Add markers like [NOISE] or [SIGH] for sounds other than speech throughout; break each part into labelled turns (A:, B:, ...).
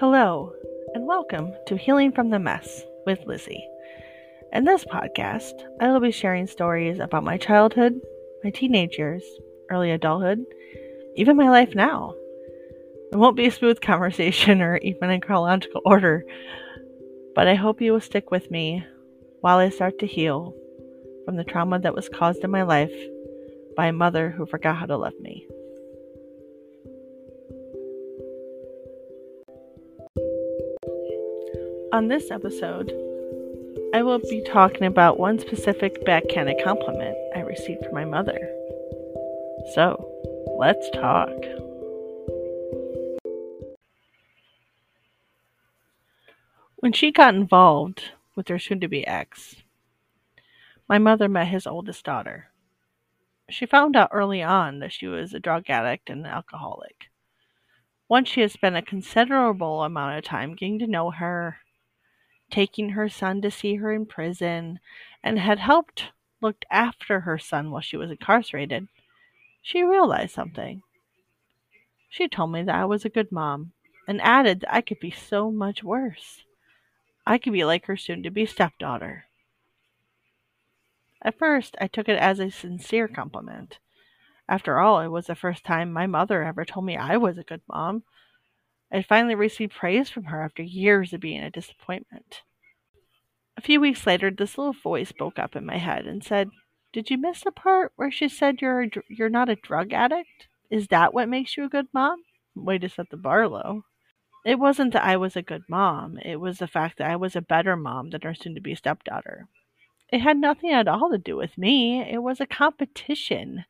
A: Hello, and welcome to Healing from the Mess with Lizzie. In this podcast, I will be sharing stories about my childhood, my teenage years, early adulthood, even my life now. It won't be a smooth [LAUGHS] conversation or even in chronological order, but I hope you will stick with me while I start to heal from the trauma that was caused in my life by a mother who forgot how to love me. On this episode, I will be talking about one specific backhanded compliment I received from my mother. So, let's talk. When she got involved with her soon to be ex, my mother met his oldest daughter. She found out early on that she was a drug addict and an alcoholic. Once she had spent a considerable amount of time getting to know her, taking her son to see her in prison, and had helped looked after her son while she was incarcerated, she realized something. She told me that I was a good mom, and added that I could be so much worse. I could be like her soon to be stepdaughter. At first, I took it as a sincere compliment. After all, it was the first time my mother ever told me I was a good mom, I finally received praise from her after years of being a disappointment. A few weeks later, this little voice spoke up in my head and said, "Did you miss the part where she said you're a, you're not a drug addict? Is that what makes you a good mom?" Way to set the bar low. It wasn't that I was a good mom. It was the fact that I was a better mom than her soon-to-be stepdaughter. It had nothing at all to do with me. It was a competition.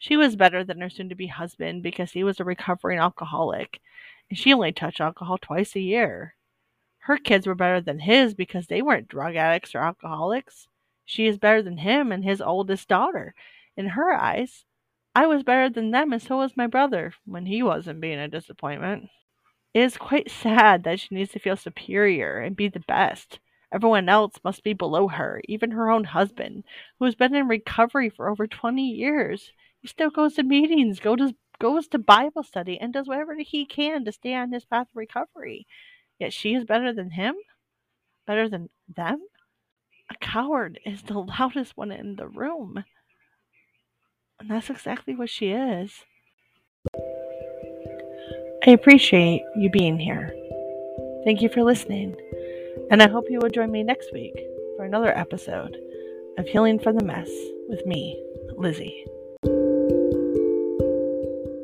A: She was better than her soon-to-be husband because he was a recovering alcoholic and she only touched alcohol twice a year. Her kids were better than his because they weren't drug addicts or alcoholics. She is better than him and his oldest daughter. In her eyes, I was better than them, and so was my brother when he wasn't being a disappointment. It is quite sad that she needs to feel superior and be the best. Everyone else must be below her, even her own husband, who has been in recovery for over 20 years. He still goes to meetings, goes to goes to Bible study and does whatever he can to stay on his path of recovery. Yet she is better than him? Better than them? A coward is the [LAUGHS] loudest one in the room. And that's exactly what she is. I appreciate you being here. Thank you for listening. And I hope you will join me next week for another episode of Healing from the Mess with me, Lizzie.